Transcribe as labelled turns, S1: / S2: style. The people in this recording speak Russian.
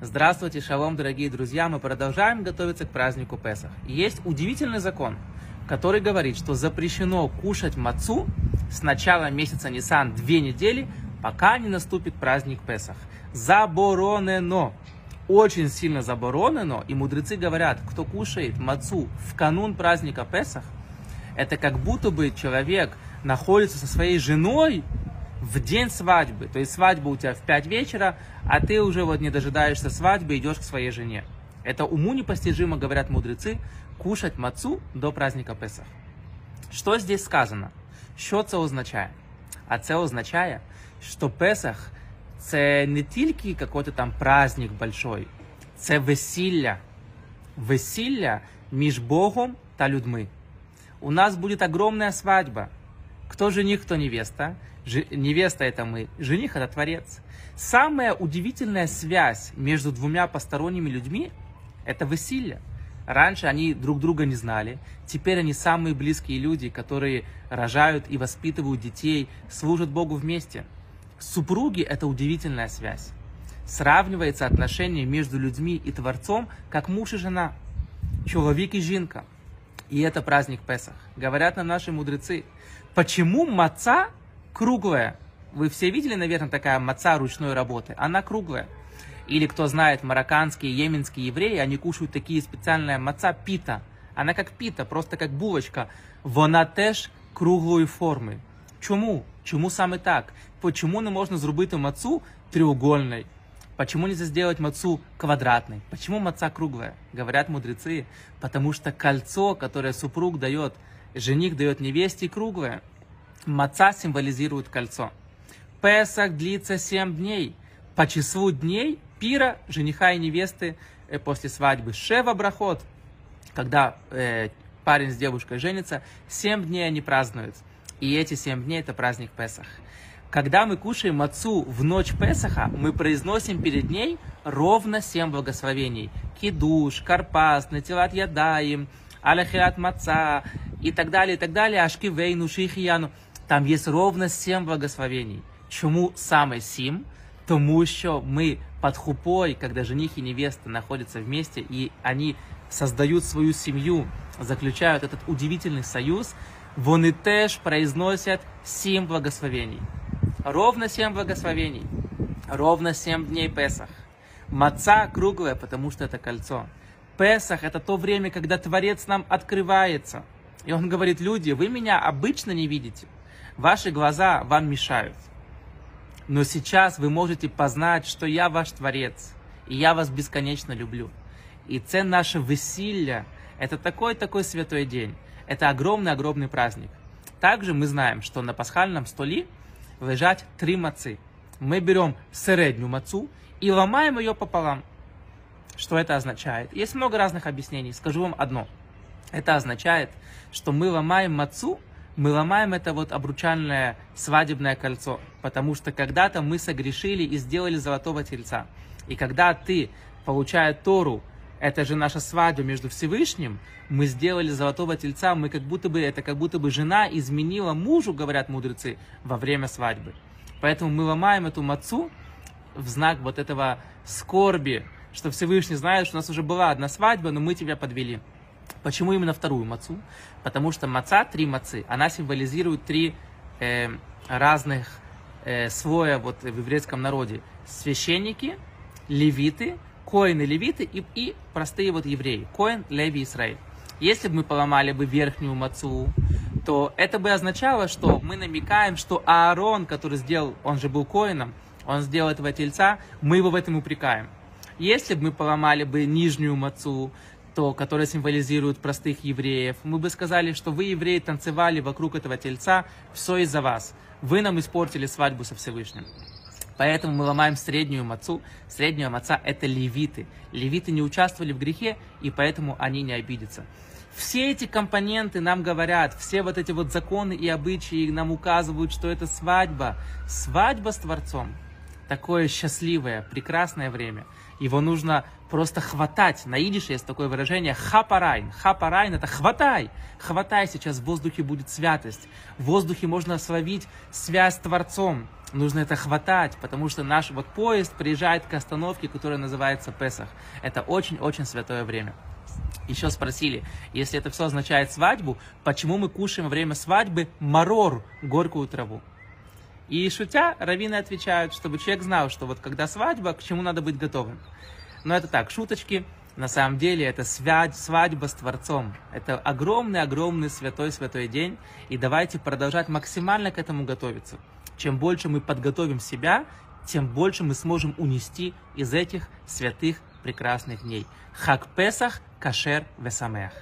S1: Здравствуйте, шалом, дорогие друзья! Мы продолжаем готовиться к празднику Песах. Есть удивительный закон, который говорит, что запрещено кушать мацу с начала месяца Нисан две недели, пока не наступит праздник Песах. Заборонено! Очень сильно заборонено, и мудрецы говорят, кто кушает мацу в канун праздника Песах, это как будто бы человек находится со своей женой в день свадьбы. То есть свадьба у тебя в 5 вечера, а ты уже вот не дожидаешься свадьбы, идешь к своей жене. Это уму непостижимо, говорят мудрецы, кушать мацу до праздника Песах. Що здесь сказано? Що це означає? А це означає, що Песах це не тільки какой-то там праздник большой, це весілля. Весілля між Богом та людьми. У нас будет огромная свадьба. Кто жених, кто невеста? Ж- невеста это мы, жених это Творец. Самая удивительная связь между двумя посторонними людьми – это веселье. Раньше они друг друга не знали, теперь они самые близкие люди, которые рожают и воспитывают детей, служат Богу вместе. Супруги – это удивительная связь. Сравнивается отношение между людьми и Творцом, как муж и жена, человек и жинка. И это праздник Песах. Говорят нам наши мудрецы, почему маца круглая? Вы все видели, наверное, такая маца ручной работы? Она круглая. Или кто знает, марокканские, йеменские евреи, они кушают такие специальные маца пита. Она как пита, просто как булочка. Вона теж круглої форми. Чому? Чому саме так? Почему не можна зробити мацу треугольной? Почему нельзя сделать мацу квадратной? Почему маца круглая? Говорят мудрецы, потому что кольцо, которое супруг дает, жених дает невесте, круглое. Маца символизирует кольцо. Песах длится 7 дней. По числу дней пира жениха и невесты э, после свадьбы. Шева брахот, когда э, парень с девушкой женится, 7 дней они празднуют. И эти 7 дней это праздник Песах. Когда мы кушаем мацу в ночь Песаха, мы произносим перед ней ровно 7 благословений. Кидуш, Карпас, Натилат Ядаим, Аляхиат Маца и так далее, и так далее. Ашкивейну, Шихияну. Там есть ровно 7 благословений. Чому саме сім? Тому що ми под хупой, когда жених и невеста находятся вместе, и они создают свою семью, заключают этот удивительный союз, вони теж произносят семь благословений. Ровно семь благословений. Ровно семь дней Песах. Маца круглая, потому что это кольцо. Песах это то время, когда Творец нам открывается. И он говорит, люди, вы меня обычно не видите. Ваши глаза вам мешают. Но сейчас вы можете познать, что я ваш Творец, и я вас бесконечно люблю. И це наше веселье, это такой-такой святой день. Это огромный-огромный праздник. Также мы знаем, что на пасхальном столе лежат три мацы. Мы берем среднюю мацу и ломаем ее пополам. Что это означает? Есть много разных объяснений. Скажу вам одно. Это означает, что мы ломаем мацу, мы ломаем это вот обручальное свадебное кольцо, потому что когда-то мы согрешили и сделали золотого тельца. И когда ты, получая Тору, это же наша свадьба между Всевышним, мы сделали золотого тельца, мы как будто бы, это как будто бы жена изменила мужу, говорят мудрецы, во время свадьбы. Поэтому мы ломаем эту мацу в знак вот этого скорби, что Всевышний знает, что у нас уже была одна свадьба, но мы тебя подвели. Почему именно вторую мацу? Потому что маца, три мацы, она символизирует три э, разных э, слоя вот в еврейском народе. Священники, левиты, коины левиты и, и простые вот евреи. Коин, Леви, Израиль. Если бы мы поломали бы верхнюю мацу, то это бы означало, что мы намекаем, что Аарон, который сделал, он же был коином, он сделал этого тельца, мы его в этом упрекаем. Если бы мы поломали бы нижнюю мацу, то, которая символизирует простых евреев, мы бы сказали, что вы, евреи, танцевали вокруг этого тельца, все из-за вас. Вы нам испортили свадьбу со Всевышним. Поэтому мы ломаем среднюю мацу. Средняя маца – это левиты. Левиты не участвовали в грехе, и поэтому они не обидятся. Все эти компоненты нам говорят, все вот эти вот законы и обычаи нам указывают, что это свадьба. Свадьба с Творцом. Такое счастливое, прекрасное время. Его нужно просто хватать. На идише есть такое выражение хапарайн. Хапарайн это хватай. Хватай, сейчас в воздухе будет святость. В воздухе можно словить связь с Творцом. нужно это хватать, потому что наш вот поезд приезжает к остановке, которая называется Песах. Это очень-очень святое время. Еще спросили, если это все означает свадьбу, почему мы кушаем во время свадьбы марор, горькую траву? И шутя, раввины отвечают, чтобы человек знал, что вот когда свадьба, к чему надо быть готовым. Но это так, шуточки. На самом деле это свадь, свадьба с Творцом. Это огромный-огромный святой-святой день. И давайте продолжать максимально к этому готовиться. Чем больше мы подготовим себя, тем больше мы сможем унести из этих святых прекрасных дней. Хак Песах, Кашер Весамех.